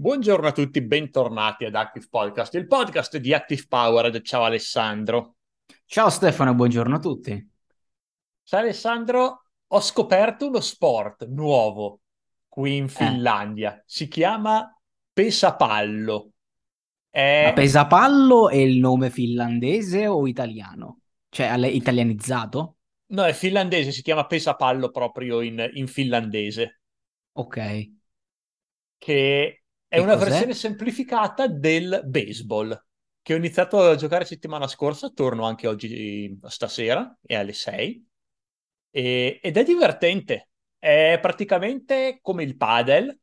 Buongiorno a tutti, bentornati ad Active Podcast, il podcast di Active Power. Ciao Alessandro. Ciao Stefano, buongiorno a tutti. Ciao Alessandro, ho scoperto uno sport nuovo qui in eh. Finlandia. Eh. Si chiama pesapallo. È... Ma pesapallo è il nome finlandese o italiano? Cioè, italianizzato? No, è finlandese, si chiama pesapallo proprio in, in finlandese. Ok. Che è una cos'è? versione semplificata del baseball che ho iniziato a giocare settimana scorsa, torno anche oggi stasera, è alle 6, e, ed è divertente. È praticamente come il padel,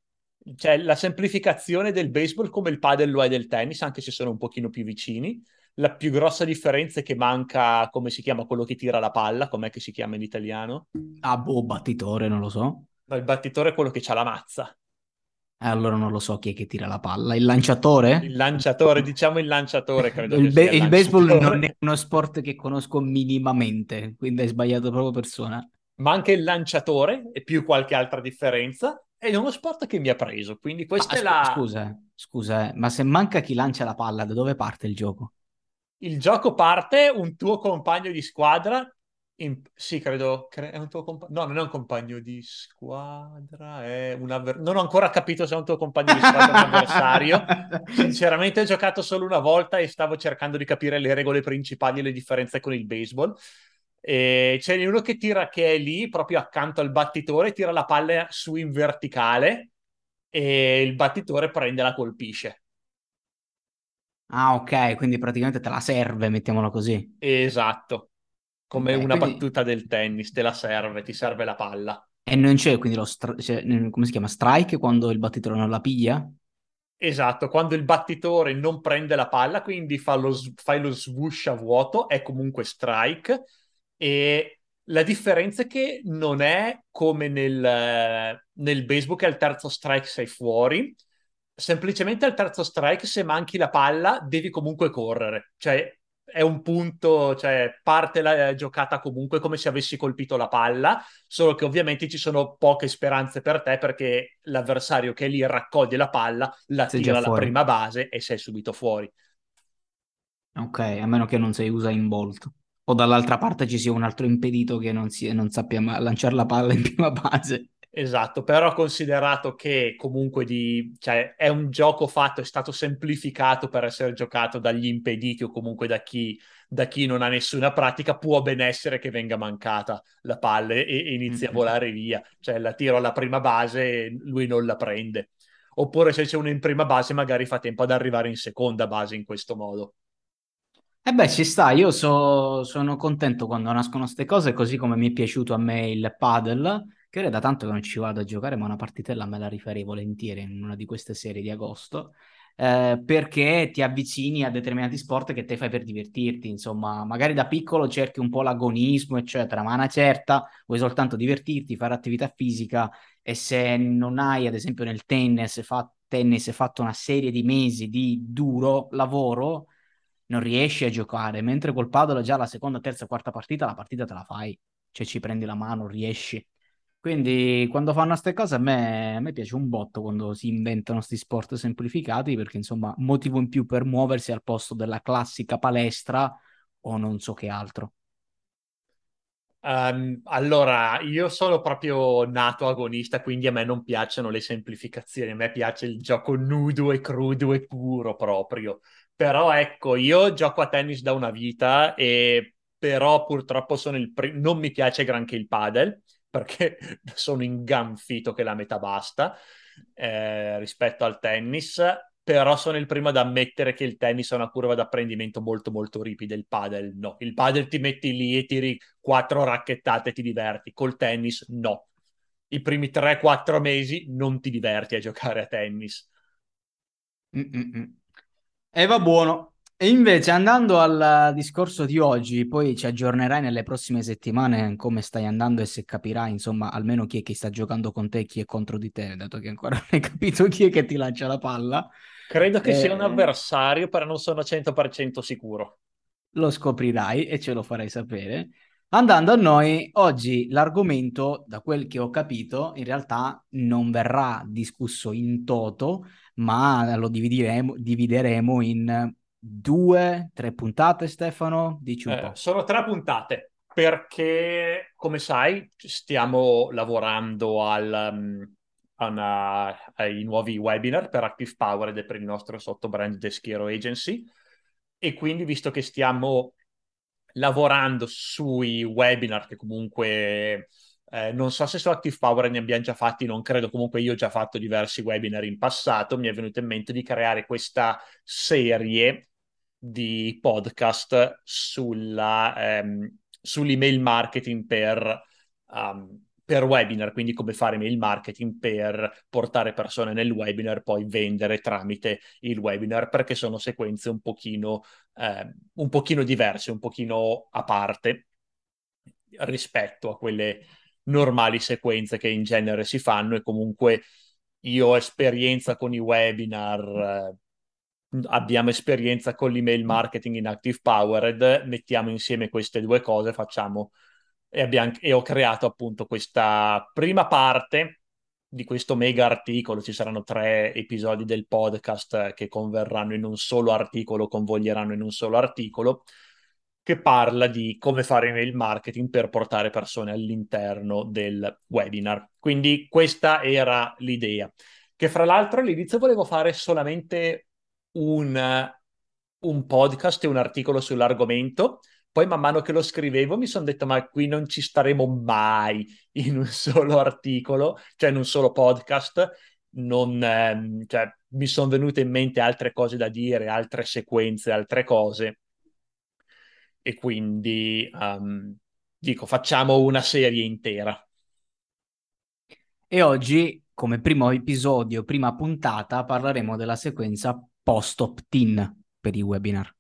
cioè la semplificazione del baseball come il padel lo è del tennis, anche se sono un pochino più vicini. La più grossa differenza è che manca, come si chiama, quello che tira la palla, com'è che si chiama in italiano? Ah, boh, battitore, non lo so. No, il battitore è quello che ha la mazza. Eh, allora non lo so chi è che tira la palla. Il lanciatore? Il lanciatore, diciamo il lanciatore, credo. il, be- il baseball non è uno sport che conosco minimamente, quindi hai sbagliato proprio persona. Ma anche il lanciatore e più qualche altra differenza è uno sport che mi ha preso, quindi questa ma, è la... Scusa, scusa, eh, ma se manca chi lancia la palla, da dove parte il gioco? Il gioco parte un tuo compagno di squadra in... Sì, credo che è un tuo compagno. No, non è un compagno di squadra, è un avver... Non ho ancora capito se è un tuo compagno di squadra o un avversario. Sinceramente, ho giocato solo una volta e stavo cercando di capire le regole principali e le differenze con il baseball. E c'è uno che tira, che è lì proprio accanto al battitore, tira la palla su in verticale e il battitore prende e la colpisce. Ah, ok, quindi praticamente te la serve, mettiamola così. Esatto come Beh, una quindi... battuta del tennis, te la serve, ti serve la palla. E non c'è quindi lo stri- cioè, come si chiama strike quando il battitore non la piglia? Esatto, quando il battitore non prende la palla, quindi fa lo, fai lo swoosh a vuoto, è comunque strike. E la differenza è che non è come nel, nel baseball che al terzo strike sei fuori, semplicemente al terzo strike se manchi la palla devi comunque correre, cioè è un punto, cioè parte la giocata comunque come se avessi colpito la palla, solo che ovviamente ci sono poche speranze per te perché l'avversario che è lì raccoglie la palla, la sei tira alla prima base e sei subito fuori. Ok, a meno che non sei usa in bolt. O dall'altra parte ci sia un altro impedito che non, si, non sappia lanciare la palla in prima base. Esatto, però considerato che comunque di, cioè, è un gioco fatto, è stato semplificato per essere giocato dagli impediti o comunque da chi, da chi non ha nessuna pratica, può ben essere che venga mancata la palla e, e inizi mm-hmm. a volare via. Cioè la tiro alla prima base e lui non la prende. Oppure se c'è uno in prima base magari fa tempo ad arrivare in seconda base in questo modo. Eh beh, ci sta, io so, sono contento quando nascono queste cose, così come mi è piaciuto a me il paddle è da tanto che non ci vado a giocare, ma una partitella me la rifarei volentieri in una di queste serie di agosto. Eh, perché ti avvicini a determinati sport che te fai per divertirti, insomma, magari da piccolo cerchi un po' l'agonismo, eccetera, ma una certa vuoi soltanto divertirti, fare attività fisica e se non hai, ad esempio, nel tennis, fa- tennis fatto una serie di mesi di duro lavoro, non riesci a giocare, mentre col paddle già la seconda, terza, quarta partita, la partita te la fai, cioè ci prendi la mano, riesci. Quindi quando fanno queste cose a me, a me piace un botto quando si inventano questi sport semplificati perché insomma motivo in più per muoversi al posto della classica palestra o non so che altro. Um, allora, io sono proprio nato agonista, quindi a me non piacciono le semplificazioni, a me piace il gioco nudo e crudo e puro proprio. Però ecco, io gioco a tennis da una vita e però purtroppo sono il primo, non mi piace granché il padel perché sono inganfito che la metà basta eh, rispetto al tennis, però sono il primo ad ammettere che il tennis è una curva d'apprendimento molto molto ripida, il padel no. Il padel ti metti lì e tiri quattro racchettate e ti diverti, col tennis no. I primi 3-4 mesi non ti diverti a giocare a tennis. Mm-mm. E va buono. E invece andando al discorso di oggi, poi ci aggiornerai nelle prossime settimane come stai andando e se capirai, insomma, almeno chi è che sta giocando con te e chi è contro di te, dato che ancora non hai capito chi è che ti lancia la palla. Credo che e... sia un eh, avversario, però non sono 100% sicuro. Lo scoprirai e ce lo farai sapere. Andando a noi, oggi l'argomento, da quel che ho capito, in realtà non verrà discusso in toto, ma lo divideremo, divideremo in due, tre puntate, Stefano? Dici un eh, po'. Sono tre puntate perché, come sai, stiamo lavorando al, um, una, ai nuovi webinar per Active Power ed è per il nostro sottobrand Deschiero Agency e quindi visto che stiamo lavorando sui webinar che comunque eh, non so se su Active Power ne abbiamo già fatti, non credo, comunque io ho già fatto diversi webinar in passato, mi è venuto in mente di creare questa serie di podcast sulla, ehm, sull'email marketing per, um, per webinar, quindi come fare email marketing per portare persone nel webinar, poi vendere tramite il webinar, perché sono sequenze un pochino, eh, un pochino diverse, un pochino a parte rispetto a quelle normali sequenze che in genere si fanno. E comunque io ho esperienza con i webinar, eh, abbiamo esperienza con l'email marketing in Active Powered, mettiamo insieme queste due cose, facciamo e, abbiamo, e ho creato appunto questa prima parte di questo mega articolo, ci saranno tre episodi del podcast che converranno in un solo articolo, convoglieranno in un solo articolo, che parla di come fare email marketing per portare persone all'interno del webinar. Quindi questa era l'idea, che fra l'altro all'inizio volevo fare solamente un, un podcast e un articolo sull'argomento, poi man mano che lo scrivevo mi sono detto ma qui non ci staremo mai in un solo articolo, cioè in un solo podcast, non, ehm, cioè, mi sono venute in mente altre cose da dire, altre sequenze, altre cose. E quindi um, dico facciamo una serie intera. E oggi, come primo episodio, prima puntata, parleremo della sequenza post-opt-in per i webinar.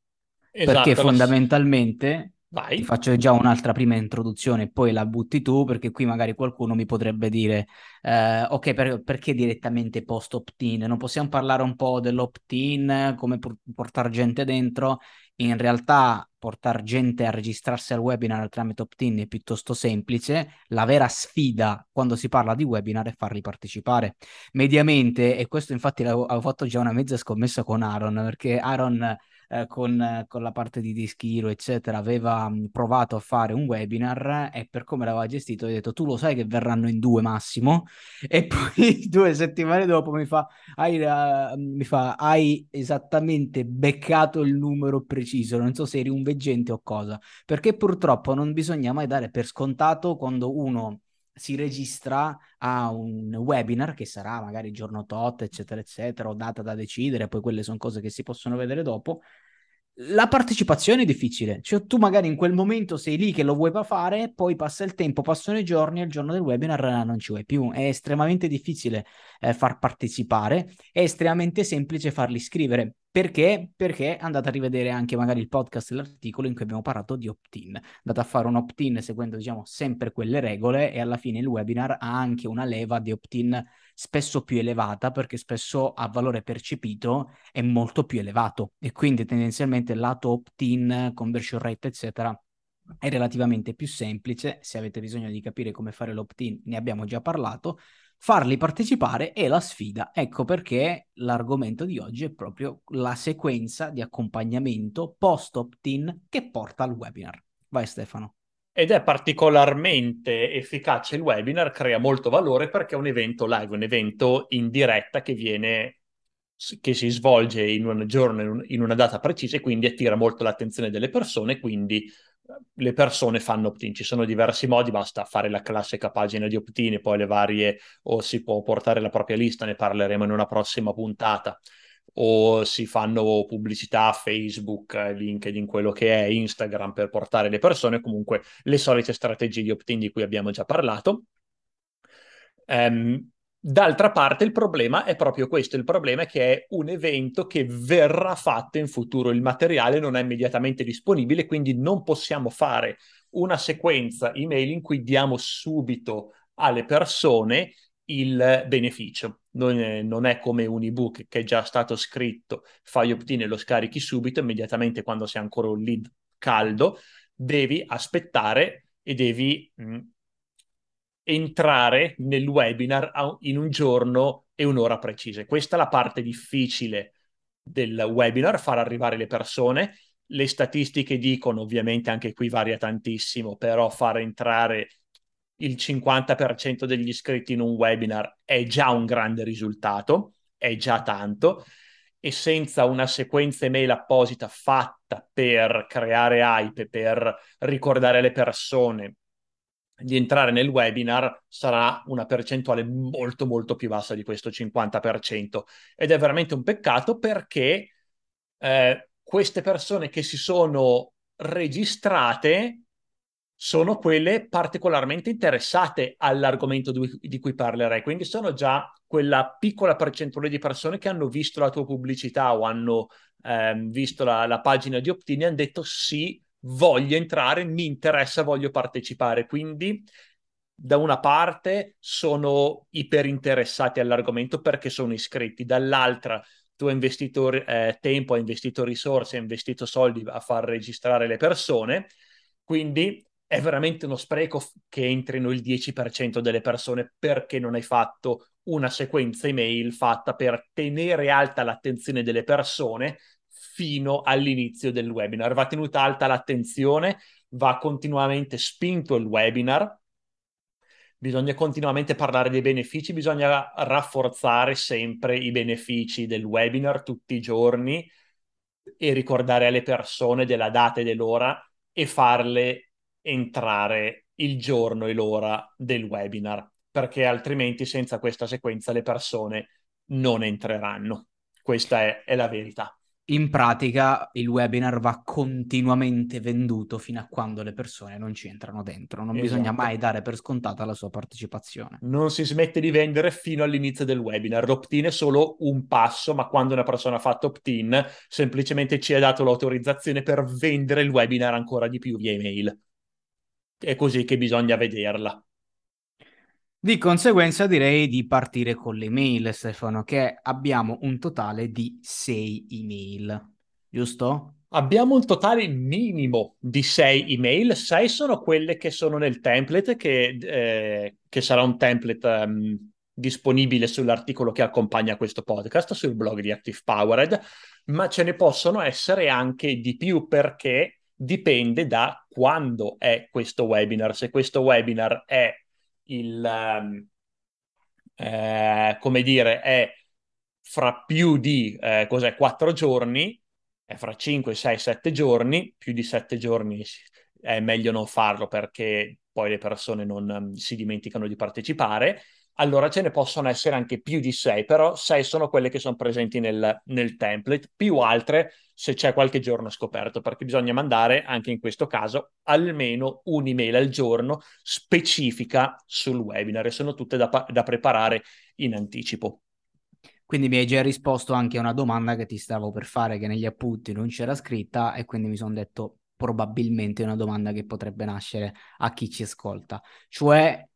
Esatto, perché fondamentalmente Vai. ti faccio già un'altra prima introduzione e poi la butti tu, perché qui magari qualcuno mi potrebbe dire, eh, ok, per, perché direttamente post opt-in? Non possiamo parlare un po' dell'opt-in, come por- portare gente dentro? In realtà portare gente a registrarsi al webinar tramite opt-in è piuttosto semplice. La vera sfida quando si parla di webinar è farli partecipare. Mediamente, e questo infatti avevo fatto già una mezza scommessa con Aaron, perché Aaron eh, con, con, la parte di Dischiro, eccetera, aveva mh, provato a fare un webinar e per come l'aveva gestito ha detto tu lo sai che verranno in due massimo? E poi due settimane dopo mi fa, hai, uh, mi fa hai esattamente beccato il numero preciso, non so se eri un veggente o cosa, perché purtroppo non bisogna mai dare per scontato quando uno si registra a un webinar che sarà magari giorno tot, eccetera, eccetera, o data da decidere, poi quelle sono cose che si possono vedere dopo. La partecipazione è difficile, cioè tu magari in quel momento sei lì che lo vuoi fare, poi passa il tempo, passano i giorni e il giorno del webinar non ci vuoi più. È estremamente difficile eh, far partecipare, è estremamente semplice farli iscrivere. Perché? Perché andate a rivedere anche magari il podcast e l'articolo in cui abbiamo parlato di opt-in. Andate a fare un opt-in seguendo, diciamo, sempre quelle regole e alla fine il webinar ha anche una leva di opt-in spesso più elevata perché spesso a valore percepito è molto più elevato e quindi tendenzialmente lato opt-in, conversion rate, eccetera, è relativamente più semplice. Se avete bisogno di capire come fare l'opt-in, ne abbiamo già parlato farli partecipare è la sfida. Ecco perché l'argomento di oggi è proprio la sequenza di accompagnamento post opt-in che porta al webinar. Vai Stefano. Ed è particolarmente efficace il webinar, crea molto valore perché è un evento live, un evento in diretta che viene che si svolge in un giorno, in una data precisa e quindi attira molto l'attenzione delle persone, quindi le persone fanno opt-in. Ci sono diversi modi, basta fare la classica pagina di opt-in e poi le varie, o si può portare la propria lista, ne parleremo in una prossima puntata, o si fanno pubblicità Facebook, LinkedIn, quello che è Instagram per portare le persone, comunque le solite strategie di opt-in di cui abbiamo già parlato. Um, D'altra parte il problema è proprio questo, il problema è che è un evento che verrà fatto in futuro, il materiale non è immediatamente disponibile, quindi non possiamo fare una sequenza email in cui diamo subito alle persone il beneficio. Non è, non è come un ebook che è già stato scritto, fai opt-in e lo scarichi subito, immediatamente quando sei ancora un lead caldo, devi aspettare e devi mh, entrare nel webinar in un giorno e un'ora precise. Questa è la parte difficile del webinar, far arrivare le persone. Le statistiche dicono, ovviamente anche qui varia tantissimo, però far entrare il 50% degli iscritti in un webinar è già un grande risultato, è già tanto e senza una sequenza email apposita fatta per creare hype, per ricordare alle persone di entrare nel webinar sarà una percentuale molto molto più bassa di questo 50% ed è veramente un peccato perché eh, queste persone che si sono registrate sono quelle particolarmente interessate all'argomento di, di cui parlerei, quindi sono già quella piccola percentuale di persone che hanno visto la tua pubblicità o hanno ehm, visto la, la, pagina di Optini e hanno detto sì, voglio entrare, mi interessa, voglio partecipare. Quindi da una parte sono iper interessati all'argomento perché sono iscritti, dall'altra tu hai investito eh, tempo, hai investito risorse, hai investito soldi a far registrare le persone, quindi è veramente uno spreco che entrino il 10% delle persone perché non hai fatto una sequenza email fatta per tenere alta l'attenzione delle persone fino all'inizio del webinar. Va tenuta alta l'attenzione, va continuamente spinto il webinar, bisogna continuamente parlare dei benefici, bisogna rafforzare sempre i benefici del webinar tutti i giorni e ricordare alle persone della data e dell'ora e farle entrare il giorno e l'ora del webinar perché altrimenti senza questa sequenza le persone non entreranno. Questa è, è la verità. In pratica il webinar va continuamente venduto fino a quando le persone non ci entrano dentro, non esatto. bisogna mai dare per scontata la sua partecipazione. Non si smette di vendere fino all'inizio del webinar, l'opt-in è solo un passo, ma quando una persona ha fatto opt-in semplicemente ci ha dato l'autorizzazione per vendere il webinar ancora di più via email. È così che bisogna vederla. Di conseguenza direi di partire con le mail, Stefano, che abbiamo un totale di sei email, giusto? Abbiamo un totale minimo di sei email, sei sono quelle che sono nel template, che, eh, che sarà un template um, disponibile sull'articolo che accompagna questo podcast, sul blog di Active Powered, ma ce ne possono essere anche di più perché dipende da quando è questo webinar. Se questo webinar è il, ehm, eh, come dire, è fra più di, eh, cos'è, 4 giorni, è fra 5, 6, 7 giorni, più di 7 giorni è meglio non farlo perché poi le persone non um, si dimenticano di partecipare allora ce ne possono essere anche più di sei, però sei sono quelle che sono presenti nel, nel template, più altre se c'è qualche giorno scoperto, perché bisogna mandare anche in questo caso almeno un'email al giorno specifica sul webinar e sono tutte da, da preparare in anticipo. Quindi mi hai già risposto anche a una domanda che ti stavo per fare, che negli appunti non c'era scritta, e quindi mi sono detto probabilmente una domanda che potrebbe nascere a chi ci ascolta. Cioè,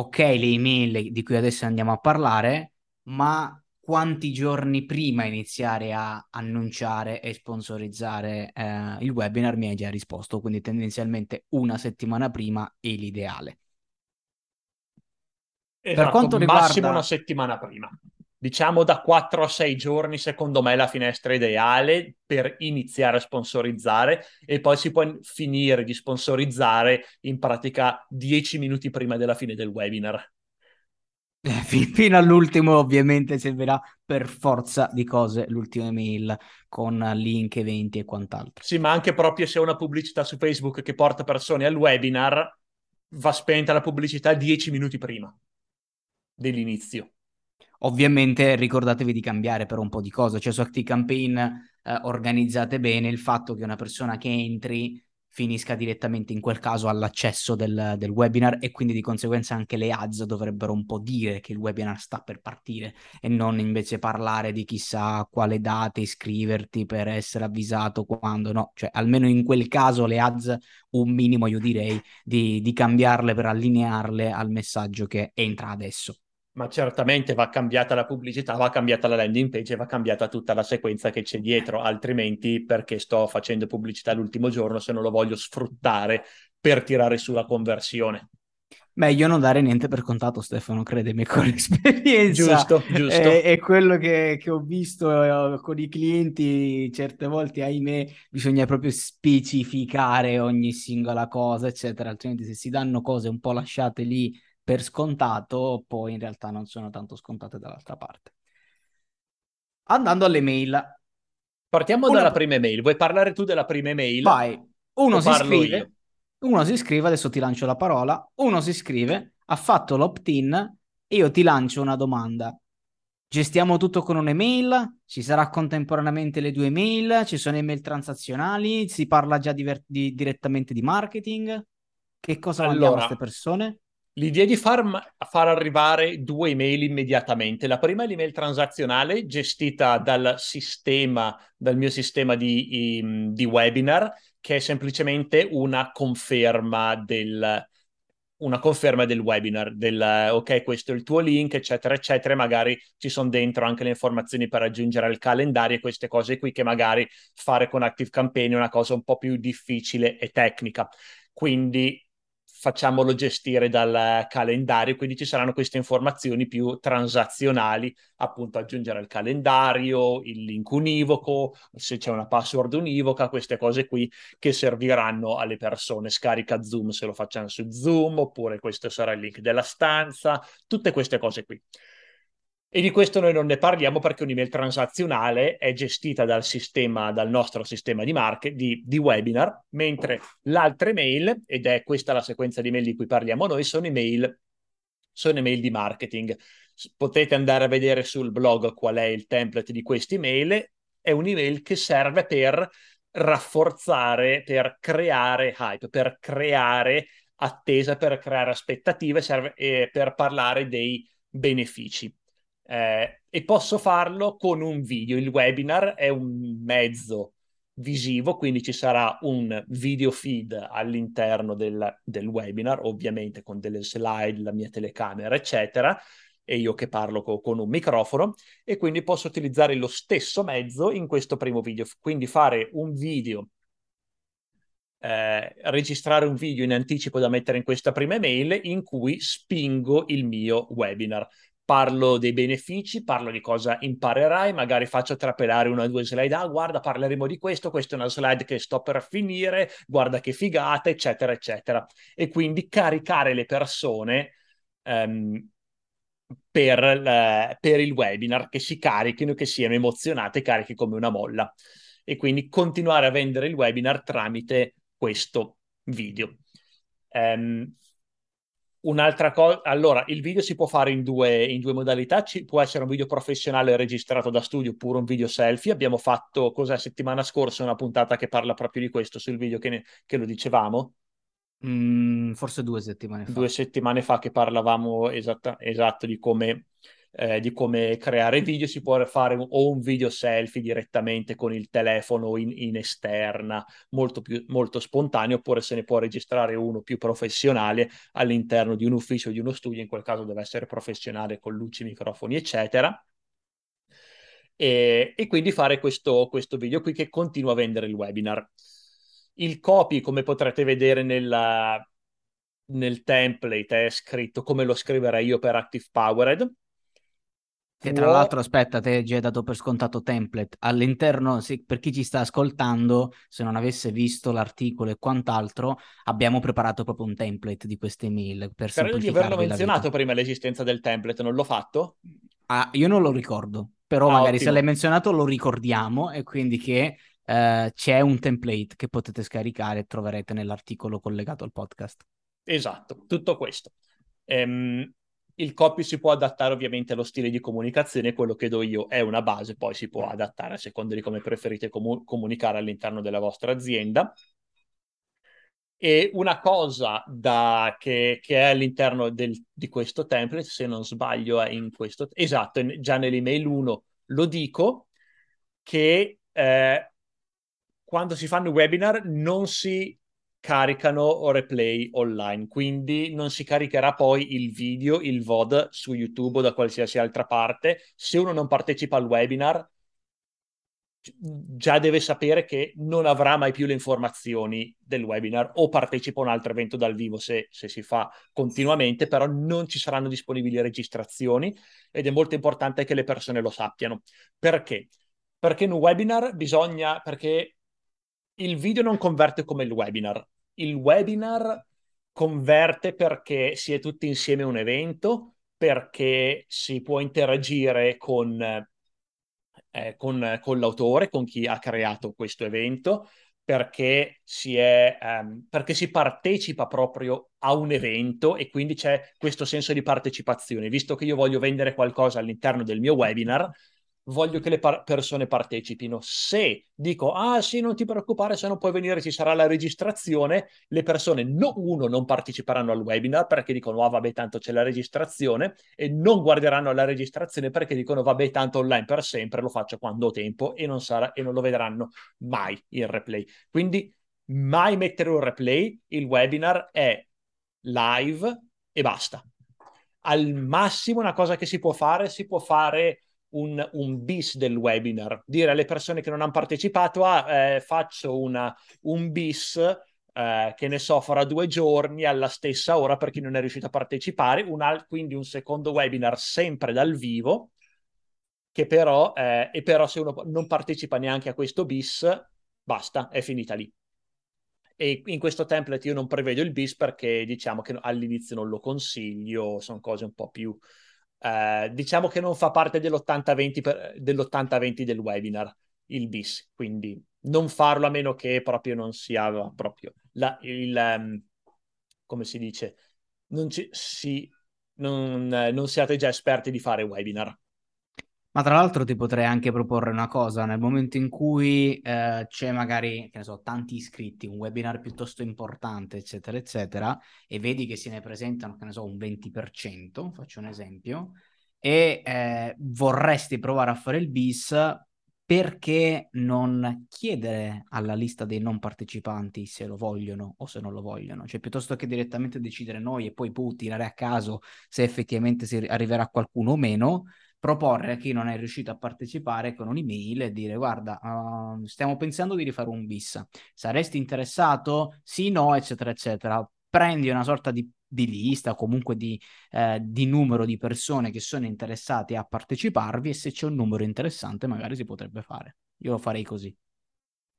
ok le email di cui adesso andiamo a parlare, ma quanti giorni prima iniziare a annunciare e sponsorizzare eh, il webinar mi hai già risposto, quindi tendenzialmente una settimana prima è l'ideale. Esatto, per quanto riguarda... massimo una settimana prima diciamo da 4 a 6 giorni, secondo me, la finestra ideale per iniziare a sponsorizzare e poi si può finire di sponsorizzare in pratica 10 minuti prima della fine del webinar. Fino all'ultimo, ovviamente, servirà per forza di cose l'ultima email con link, eventi e quant'altro. Sì, ma anche proprio se è una pubblicità su Facebook che porta persone al webinar, va spenta la pubblicità 10 minuti prima dell'inizio. Ovviamente ricordatevi di cambiare per un po' di cose, cioè su Active Campaign eh, organizzate bene il fatto che una persona che entri finisca direttamente in quel caso all'accesso del, del, webinar e quindi di conseguenza anche le ads dovrebbero un po' dire che il webinar sta per partire e non invece parlare di chissà quale date iscriverti per essere avvisato quando no, cioè almeno in quel caso le ads un minimo io direi di, di cambiarle per allinearle al messaggio che entra adesso ma certamente va cambiata la pubblicità, va cambiata la landing page e va cambiata tutta la sequenza che c'è dietro, altrimenti perché sto facendo pubblicità l'ultimo giorno se non lo voglio sfruttare per tirare su la conversione. Meglio non dare niente per contato, Stefano, credimi, con l'esperienza. Giusto, giusto. È, è quello che, che, ho visto eh, con i clienti, certe volte, ahimè, bisogna proprio specificare ogni singola cosa, eccetera, altrimenti se si danno cose un po' lasciate lì per scontato, poi in realtà non sono tanto scontate dall'altra parte. Andando alle mail. Partiamo Una... dalla prima email. Vuoi parlare tu della prima email? Vai. Uno si iscrive. Io? Uno si iscrive, adesso ti lancio la parola. Uno si iscrive, ha fatto l'opt-in e io ti lancio una domanda. Gestiamo tutto con un'email? Ci sarà contemporaneamente le due email? Ci sono email transazionali? Si parla già diver- di, direttamente di marketing? Che cosa allora, mandiamo a queste persone? L'idea di far, far, arrivare due email immediatamente. La prima è l'email transazionale gestita dal sistema, dal mio sistema di, di webinar, che è semplicemente una conferma del, una conferma del webinar, del ok, questo è il tuo link, eccetera, eccetera. Magari ci sono dentro anche le informazioni per aggiungere al calendario e queste cose qui che magari fare con Active Campaign è una cosa un po' più difficile e tecnica. Quindi facciamolo gestire dal calendario, quindi ci saranno queste informazioni più transazionali, appunto aggiungere al calendario, il link univoco, se c'è una password univoca, queste cose qui che serviranno alle persone. Scarica Zoom se lo facciamo su Zoom, oppure questo sarà il link della stanza, tutte queste cose qui. E di questo noi non ne parliamo perché un'email transazionale è gestita dal sistema, dal nostro sistema di, market, di, di webinar, mentre l'altra email, ed è questa la sequenza di email di cui parliamo noi, sono email, sono email di marketing. Potete andare a vedere sul blog qual è il template di questa email. È un'email che serve per rafforzare, per creare hype, per creare attesa, per creare aspettative, serve eh, per parlare dei benefici eh, e posso farlo con un video. Il webinar è un mezzo visivo, quindi ci sarà un video feed all'interno del, del webinar, ovviamente con delle slide, la mia telecamera, eccetera, e io che parlo co- con un microfono, e quindi posso utilizzare lo stesso mezzo in questo primo video, quindi fare un video eh, registrare un video in anticipo da mettere in questa prima email in cui spingo il mio webinar parlo dei benefici, parlo di cosa imparerai, magari faccio trapelare una o due slide, ah guarda parleremo di questo, questa è una slide che sto per finire, guarda che figata, eccetera, eccetera. E quindi caricare le persone um, per, uh, per, il webinar, che si carichino, che siano emozionate, carichi come una molla. E quindi continuare a vendere il webinar tramite questo video. Um, Un'altra cosa, allora, il video si può fare in due, in due modalità, Ci, può essere un video professionale registrato da studio oppure un video selfie. Abbiamo fatto, cos'è, settimana scorsa, una puntata che parla proprio di questo sul video che, ne, che lo dicevamo. Mm, forse due settimane fa. Due settimane fa che parlavamo esatta, esatto di come eh, di come creare video, si può fare o un video selfie direttamente con il telefono in, in esterna, molto, più, molto spontaneo, oppure se ne può registrare uno più professionale all'interno di un ufficio, di uno studio, in quel caso deve essere professionale con luci, microfoni, eccetera. E, e quindi fare questo, questo video qui che continua a vendere il webinar. Il copy, come potrete vedere nella, nel template, è scritto come lo scriverei io per Active Powered che tra l'altro, aspetta, te già hai dato per scontato template. All'interno, se, per chi ci sta ascoltando, se non avesse visto l'articolo e quant'altro, abbiamo preparato proprio un template di queste email. Per Credo di averlo menzionato prima l'esistenza del template, non l'ho fatto? Ah, io non lo ricordo, però ah, magari ottimo. se l'hai menzionato lo ricordiamo e quindi che eh, c'è un template che potete scaricare e troverete nell'articolo collegato al podcast. Esatto, tutto questo. Ehm, il copy si può adattare ovviamente allo stile di comunicazione, quello che do io è una base, poi si può adattare a seconda di come preferite comu- comunicare all'interno della vostra azienda. E una cosa da, che, che, è all'interno del, di questo template, se non sbaglio, è in questo... Esatto, già nell'email 1 lo dico, che eh, quando si fanno webinar non si caricano replay online, quindi non si caricherà poi il video, il VOD su YouTube o da qualsiasi altra parte. Se uno non partecipa al webinar, già deve sapere che non avrà mai più le informazioni del webinar o partecipa a un altro evento dal vivo se, se, si fa continuamente, però non ci saranno disponibili registrazioni ed è molto importante che le persone lo sappiano. Perché? Perché in un webinar bisogna, perché il video non converte come il webinar, il webinar converte perché si è tutti insieme a un evento, perché si può interagire con eh, con, con, l'autore, con chi ha creato questo evento, perché si, è, ehm, perché si partecipa proprio a un evento e quindi c'è questo senso di partecipazione. Visto che io voglio vendere qualcosa all'interno del mio webinar, voglio che le par- persone partecipino. Se dico, ah sì, non ti preoccupare, se non puoi venire ci sarà la registrazione, le persone, no, uno, non parteciperanno al webinar perché dicono, ah vabbè, tanto c'è la registrazione, e non guarderanno la registrazione perché dicono, vabbè, tanto online per sempre, lo faccio quando ho tempo e non, sarà, e non lo vedranno mai il replay. Quindi mai mettere un replay, il webinar è live e basta. Al massimo una cosa che si può fare, si può fare un, un, bis del webinar, dire alle persone che non hanno partecipato, ah, eh, faccio una, un bis, eh, che ne so, farà due giorni alla stessa ora per chi non è riuscito a partecipare, un al- quindi un secondo webinar sempre dal vivo, che però, eh, e però se uno non partecipa neanche a questo bis, basta, è finita lì. E in questo template io non prevedo il bis perché diciamo che all'inizio non lo consiglio, sono cose un po' più eh, diciamo che non fa parte dell'80-20, per, dell'80-20 del webinar, il bis, quindi non farlo a meno che proprio non sia proprio la, il, um, come si dice, non, ci, si, non, non siate già esperti di fare webinar. Ma tra l'altro ti potrei anche proporre una cosa, nel momento in cui eh, c'è magari, che ne so, tanti iscritti, un webinar piuttosto importante, eccetera, eccetera, e vedi che se ne presentano, che ne so, un 20%, faccio un esempio, e eh, vorresti provare a fare il bis, perché non chiedere alla lista dei non partecipanti se lo vogliono o se non lo vogliono? Cioè, piuttosto che direttamente decidere noi e poi puh, tirare a caso se effettivamente si arriverà qualcuno o meno, proporre a chi non è riuscito a partecipare con un'email e dire guarda, uh, stiamo pensando di rifare un bis, saresti interessato? Sì, no, eccetera, eccetera. Prendi una sorta di, di lista, comunque di, eh, di, numero di persone che sono interessate a parteciparvi e se c'è un numero interessante magari si potrebbe fare. Io lo farei così.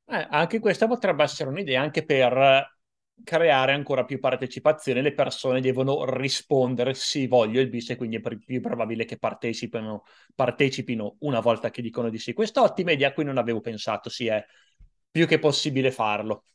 Eh, anche questa potrebbe essere un'idea anche per creare ancora più partecipazione, le persone devono rispondere sì, voglio il bis e quindi è più probabile che partecipino, partecipino una volta che dicono di sì. Questa ottima idea a cui non avevo pensato, sì, è più che possibile farlo.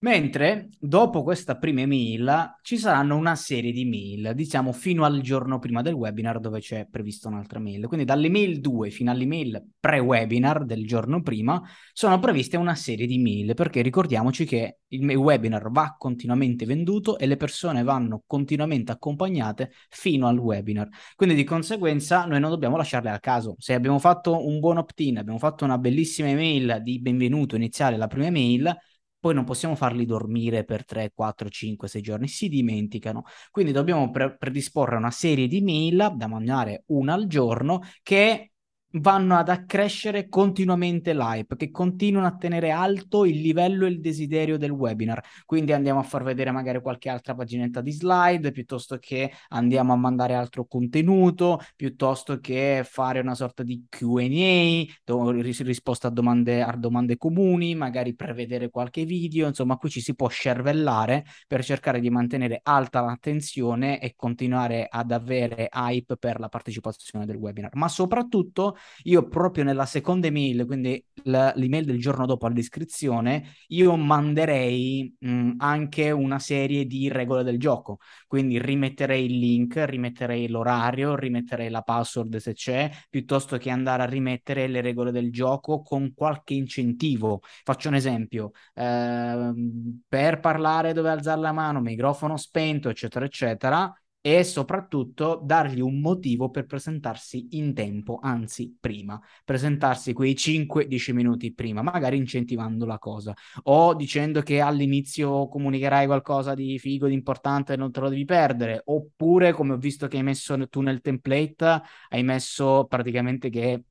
Mentre dopo questa prima email ci saranno una serie di mail, diciamo fino al giorno prima del webinar dove c'è prevista un'altra mail. Quindi dall'email 2 fino all'email pre-webinar del giorno prima sono previste una serie di mail perché ricordiamoci che il webinar va continuamente venduto e le persone vanno continuamente accompagnate fino al webinar. Quindi di conseguenza noi non dobbiamo lasciarle a caso. Se abbiamo fatto un buon opt-in, abbiamo fatto una bellissima email di benvenuto iniziale alla prima email, poi non possiamo farli dormire per 3, 4, 5, 6 giorni, si dimenticano. Quindi dobbiamo pre- predisporre una serie di mail da mandare una al giorno che vanno ad accrescere continuamente l'hype, che continuano a tenere alto il livello e il desiderio del webinar. Quindi andiamo a far vedere magari qualche altra paginetta di slide, piuttosto che andiamo a mandare altro contenuto, piuttosto che fare una sorta di Q&A, do- risposta a domande, a domande comuni, magari prevedere qualche video, insomma qui ci si può scervellare per cercare di mantenere alta l'attenzione e continuare ad avere hype per la partecipazione del webinar, ma soprattutto io proprio nella seconda email, quindi la, l'email del giorno dopo all'iscrizione, io manderei mh, anche una serie di regole del gioco. Quindi rimetterei il link, rimetterei l'orario, rimetterei la password se c'è, piuttosto che andare a rimettere le regole del gioco con qualche incentivo. Faccio un esempio, eh, per parlare dove alzare la mano, microfono spento, eccetera, eccetera e soprattutto dargli un motivo per presentarsi in tempo, anzi prima, presentarsi quei 5-10 minuti prima, magari incentivando la cosa o dicendo che all'inizio comunicherai qualcosa di figo, di importante e non te lo devi perdere, oppure come ho visto che hai messo tu nel template, hai messo praticamente che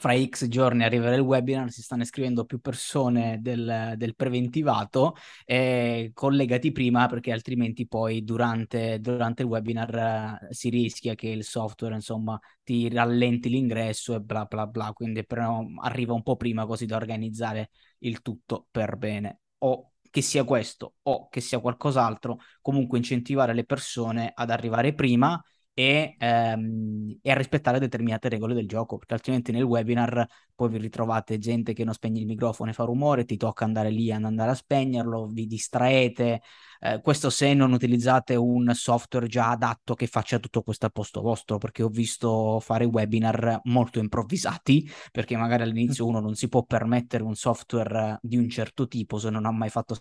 fra X giorni arriverà il webinar, si stanno iscrivendo più persone del, del preventivato, eh, collegati prima perché altrimenti poi durante, durante il webinar uh, si rischia che il software insomma ti rallenti l'ingresso e bla bla bla, quindi però arriva un po' prima così da organizzare il tutto per bene. O che sia questo o che sia qualcos'altro, comunque incentivare le persone ad arrivare prima e, ehm, e, a rispettare determinate regole del gioco, perché altrimenti nel webinar poi vi ritrovate gente che non spegne il microfono e fa rumore, ti tocca andare lì ad andare a spegnerlo, vi distraete, eh, questo se non utilizzate un software già adatto che faccia tutto questo a posto vostro, perché ho visto fare webinar molto improvvisati, perché magari all'inizio uno non si può permettere un software di un certo tipo se non ha mai fatto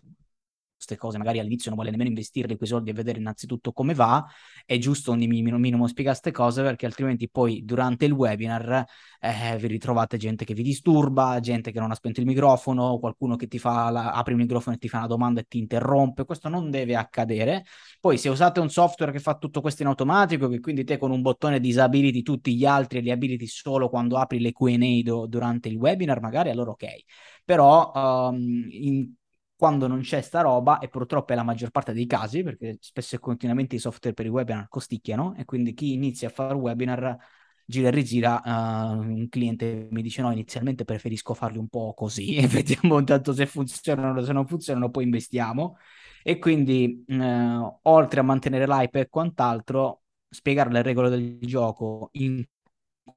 queste cose, magari all'inizio non vuole nemmeno investire quei soldi e vedere innanzitutto come va, è giusto un minimo, minimo spiegare queste cose perché altrimenti poi durante il webinar eh, vi ritrovate gente che vi disturba, gente che non ha spento il microfono, qualcuno che ti fa, la, apre il microfono e ti fa una domanda e ti interrompe, questo non deve accadere. Poi se usate un software che fa tutto questo in automatico, che quindi te con un bottone disabiliti tutti gli altri e li abiliti solo quando apri le Q&A do, durante il webinar, magari allora ok. Però um, in quando non c'è sta roba, e purtroppo è la maggior parte dei casi, perché spesso e continuamente i software per i webinar costicchiano, e quindi chi inizia a fare webinar gira e rigira, uh, un cliente mi dice no, inizialmente preferisco farli un po' così, e vediamo intanto se funzionano, se non funzionano poi investiamo. E quindi, uh, oltre a mantenere l'hype e quant'altro, spiegare le regole del gioco in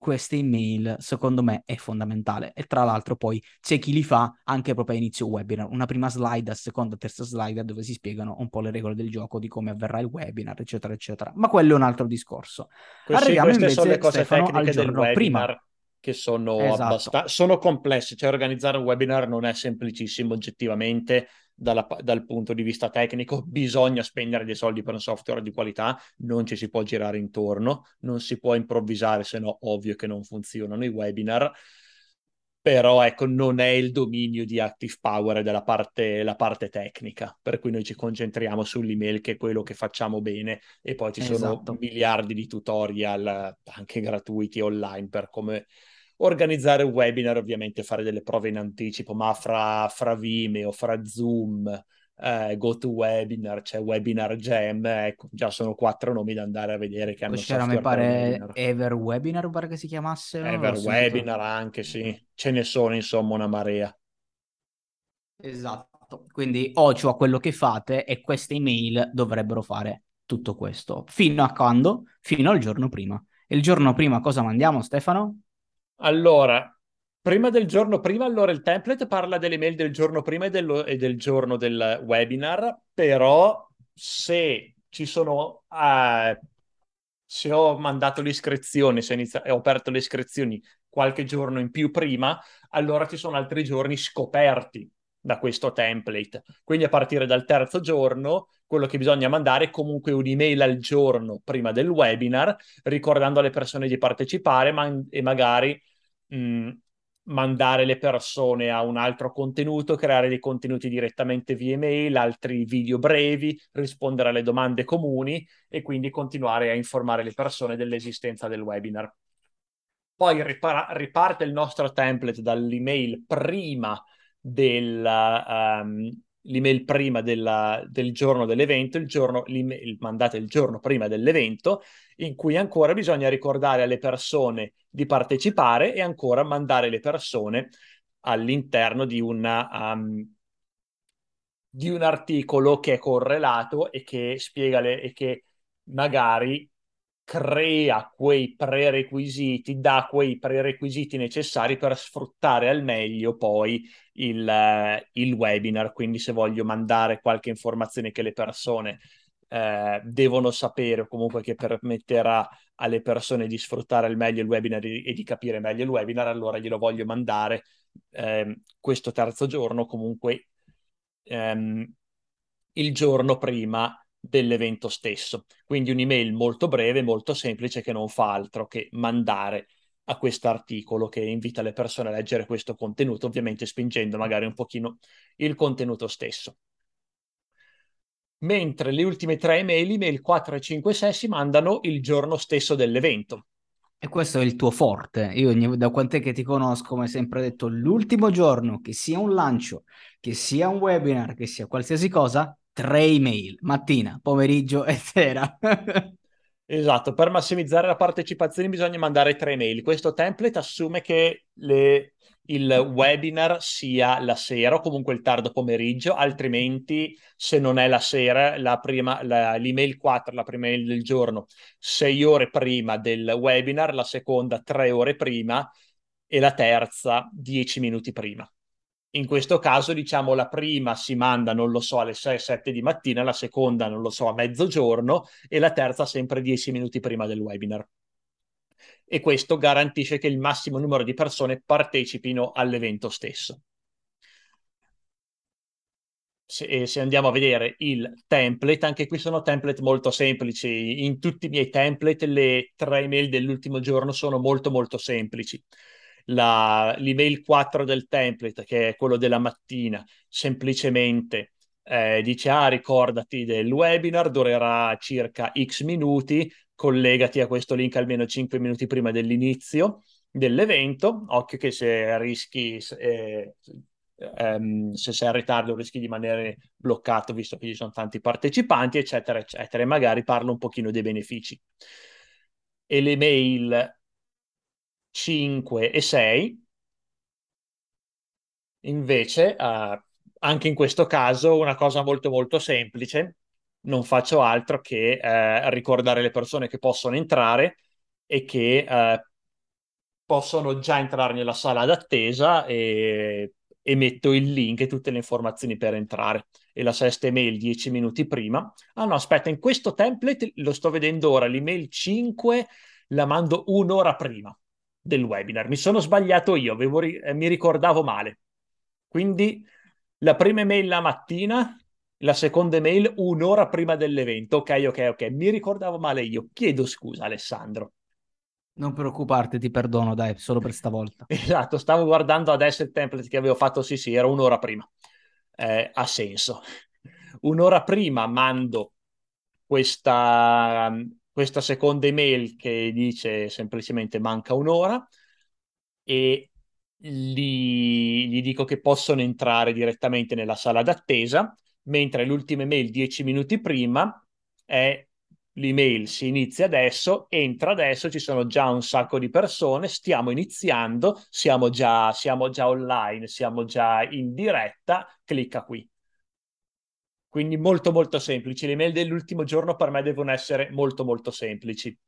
queste email secondo me è fondamentale. E tra l'altro poi c'è chi li fa anche proprio a inizio webinar. Una prima slide, a seconda, terza slide dove si spiegano un po' le regole del gioco di come avverrà il webinar eccetera eccetera. Ma quello è un altro discorso. Questi, Arriviamo queste invece, sono le cose Stefano, tecniche del webinar prima. che sono, esatto. abbast- sono complesse, cioè organizzare un webinar non è semplicissimo oggettivamente dalla, dal punto di vista tecnico, bisogna spendere dei soldi per un software di qualità, non ci si può girare intorno, non si può improvvisare, se no ovvio che non funzionano i webinar, però ecco non è il dominio di Active Power della parte, la parte tecnica, per cui noi ci concentriamo sull'email che è quello che facciamo bene e poi ci esatto. sono miliardi di tutorial anche gratuiti online per come organizzare un webinar, ovviamente fare delle prove in anticipo, ma fra, fra Vimeo, fra Zoom, eh, GoToWebinar, c'è cioè Webinar Jam, ecco, già sono quattro nomi da andare a vedere che hanno c'era, mi pare, Ever Webinar, pare che si chiamasse. Ever Webinar anche, sì. Ce ne sono, insomma, una marea. Esatto. Quindi occhio a quello che fate e queste email dovrebbero fare tutto questo. Fino a quando? Fino al giorno prima. E il giorno prima cosa mandiamo, Stefano? Allora, prima del giorno prima, allora il template parla delle mail del giorno prima e, dello, e del giorno del webinar, però se ci sono... Uh, se ho mandato l'iscrizione, se inizia- ho aperto le iscrizioni qualche giorno in più prima, allora ci sono altri giorni scoperti da questo template. Quindi a partire dal terzo giorno, quello che bisogna mandare è comunque un'email al giorno prima del webinar, ricordando alle persone di partecipare ma- e magari mh, mm, mandare le persone a un altro contenuto, creare dei contenuti direttamente via email, altri video brevi, rispondere alle domande comuni e quindi continuare a informare le persone dell'esistenza del webinar. Poi ripara- riparte il nostro template dall'email prima del, um, l'email prima della, del giorno dell'evento, il giorno, l'email mandate il giorno prima dell'evento, in cui ancora bisogna ricordare alle persone di partecipare e ancora mandare le persone all'interno di, una, um, di un articolo che è correlato e che spiega le, e che magari crea quei prerequisiti, dà quei prerequisiti necessari per sfruttare al meglio poi il, uh, il webinar. Quindi se voglio mandare qualche informazione che le persone uh, devono sapere o comunque che permetterà alle persone di sfruttare al meglio il webinar e di capire meglio il webinar, allora glielo voglio mandare uh, questo terzo giorno comunque um, il giorno prima dell'evento stesso. Quindi un'email molto breve, molto semplice che non fa altro che mandare a questo articolo che invita le persone a leggere questo contenuto, ovviamente spingendo magari un pochino il contenuto stesso. Mentre le ultime tre email, email 4 e 5 e 6, si mandano il giorno stesso dell'evento. E questo è il tuo forte. Io da quant'è che ti conosco, come sempre detto, l'ultimo giorno, che sia un lancio, che sia un webinar, che sia qualsiasi cosa, tre email, mattina, pomeriggio e sera. esatto, per massimizzare la partecipazione bisogna mandare tre email. Questo template assume che le il webinar sia la sera o comunque il tardo pomeriggio, altrimenti se non è la sera, la prima, la, l'email 4, la prima email del giorno, 6 ore prima del webinar, la seconda 3 ore prima e la terza 10 minuti prima. In questo caso, diciamo, la prima si manda, non lo so, alle 6-7 di mattina, la seconda, non lo so, a mezzogiorno e la terza sempre 10 minuti prima del webinar e questo garantisce che il massimo numero di persone partecipino all'evento stesso. Se, se, andiamo a vedere il template, anche qui sono template molto semplici. In tutti i miei template le tre email dell'ultimo giorno sono molto molto semplici. La, l'email 4 del template, che è quello della mattina, semplicemente eh, dice ah ricordati del webinar, durerà circa x minuti, collegati a questo link almeno 5 minuti prima dell'inizio dell'evento. Occhio che se rischi, eh, ehm, se sei in ritardo, rischi di rimanere bloccato visto che ci sono tanti partecipanti, eccetera, eccetera. E magari parlo un pochino dei benefici. E le 5 e 6 invece, eh, anche in questo caso, una cosa molto molto semplice non faccio altro che eh, ricordare le persone che possono entrare e che eh, possono già entrare nella sala d'attesa e, e metto il link e tutte le informazioni per entrare. E la sesta email 10 minuti prima. Ah no, aspetta, in questo template lo sto vedendo ora, l'email 5 la mando un'ora prima del webinar. Mi sono sbagliato io, ri- eh, mi ricordavo male. Quindi la prima email la mattina la seconda email un'ora prima dell'evento. Ok, ok, ok. Mi ricordavo male io. Chiedo scusa, Alessandro. Non preoccuparti, ti perdono, dai, solo per stavolta. Esatto, stavo guardando adesso il template che avevo fatto, sì, sì, era un'ora prima. Eh, ha senso. Un'ora prima mando questa, questa seconda email che dice semplicemente manca un'ora e gli, gli dico che possono entrare direttamente nella sala d'attesa mentre l'ultima email dieci minuti prima è l'email si inizia adesso, entra adesso, ci sono già un sacco di persone, stiamo iniziando, siamo già, siamo già online, siamo già in diretta, clicca qui. Quindi molto molto semplici. Le email dell'ultimo giorno per me devono essere molto molto semplici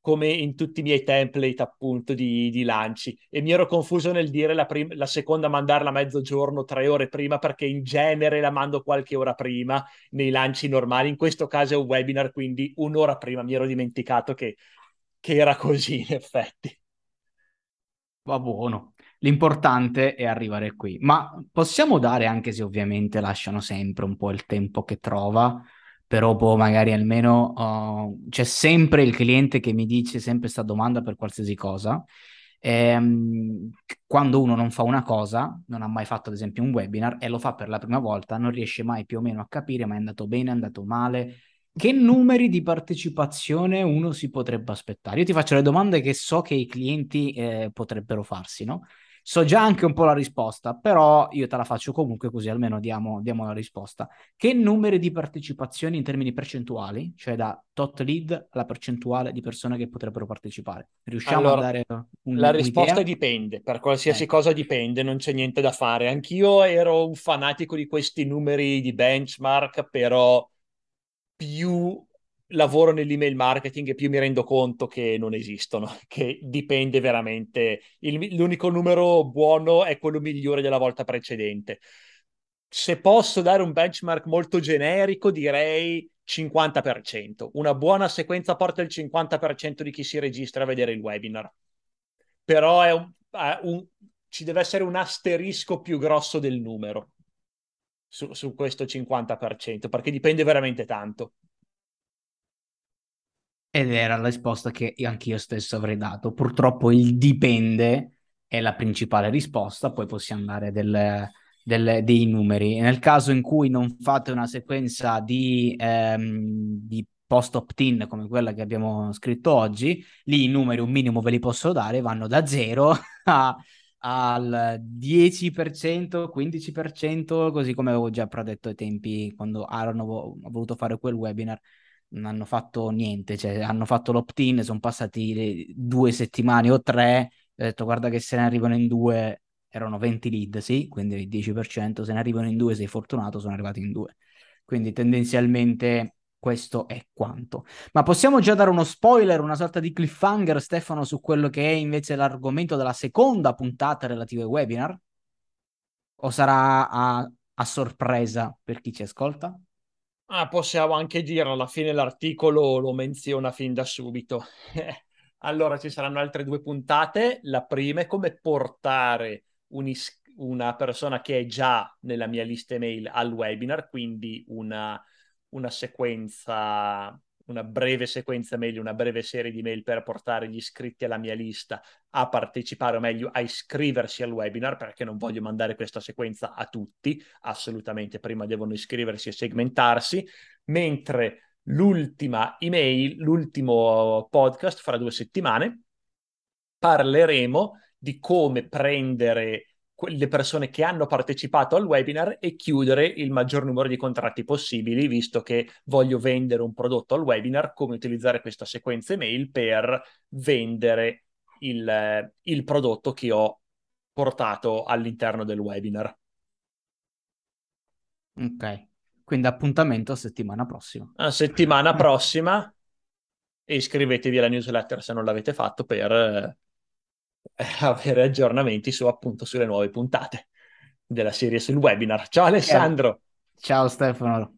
come in tutti i miei template appunto di, di lanci e mi ero confuso nel dire la, prim- la seconda mandarla a mezzogiorno, tre ore prima perché in genere la mando qualche ora prima nei lanci normali, in questo caso è un webinar quindi un'ora prima, mi ero dimenticato che, che era così in effetti. Va buono. L'importante è arrivare qui, ma possiamo dare, anche se ovviamente lasciano sempre un po' il tempo che trova, però poi magari almeno uh, c'è sempre il cliente che mi dice sempre questa domanda per qualsiasi cosa. E, ehm, quando uno non fa una cosa, non ha mai fatto ad esempio un webinar e lo fa per la prima volta, non riesce mai più o meno a capire ma è andato bene, è andato male, che numeri di partecipazione uno si potrebbe aspettare? Io ti faccio le domande che so che i clienti eh, potrebbero farsi, no? So già anche un po' la risposta, però io te la faccio comunque così almeno diamo, diamo la risposta. Che numeri di partecipazioni in termini percentuali, cioè da tot lead alla percentuale di persone che potrebbero partecipare? Riusciamo allora, a dare un, La risposta dipende, per qualsiasi ecco. cosa dipende, non c'è niente da fare. Anch'io ero un fanatico di questi numeri di benchmark, però più lavoro nell'email marketing e più mi rendo conto che non esistono, che dipende veramente. Il, l'unico numero buono è quello migliore della volta precedente. Se posso dare un benchmark molto generico, direi 50%. Una buona sequenza porta il 50% di chi si registra a vedere il webinar. Però è un, è un, ci deve essere un asterisco più grosso del numero su, su questo 50%, perché dipende veramente tanto. Ed era la risposta che anche io stesso avrei dato. Purtroppo il dipende è la principale risposta, poi possiamo dare del, del, dei numeri. Nel caso in cui non fate una sequenza di, ehm, di post opt-in come quella che abbiamo scritto oggi, lì i numeri un minimo ve li posso dare, vanno da 0 a, al 10%, 15%, così come avevo già predetto ai tempi quando Aaron ho voluto fare quel webinar non hanno fatto niente, cioè hanno fatto l'opt-in, sono passati due settimane o tre, ho detto guarda che se ne arrivano in due, erano 20 lead, sì, quindi il 10%, se ne arrivano in due sei fortunato, sono arrivati in due. Quindi tendenzialmente questo è quanto. Ma possiamo già dare uno spoiler, una sorta di cliffhanger, Stefano, su quello che è invece l'argomento della seconda puntata relativa ai webinar? O sarà a, a sorpresa per chi ci ascolta? Ah, possiamo anche dirlo, alla fine l'articolo lo menziona fin da subito. allora ci saranno altre due puntate. La prima è come portare una persona che è già nella mia lista email al webinar, quindi una, una sequenza una breve sequenza mail, una breve serie di mail per portare gli iscritti alla mia lista a partecipare, o meglio, a iscriversi al webinar, perché non voglio mandare questa sequenza a tutti, assolutamente, prima devono iscriversi e segmentarsi, mentre l'ultima email, l'ultimo podcast, fra due settimane, parleremo di come prendere le persone che hanno partecipato al webinar e chiudere il maggior numero di contratti possibili, visto che voglio vendere un prodotto al webinar, come utilizzare questa sequenza email per vendere il, il prodotto che ho portato all'interno del webinar. Ok, quindi appuntamento settimana prossima. A settimana prossima e iscrivetevi alla newsletter se non l'avete fatto per avere aggiornamenti su appunto sulle nuove puntate della serie sul webinar. Ciao Alessandro. Ciao Stefano.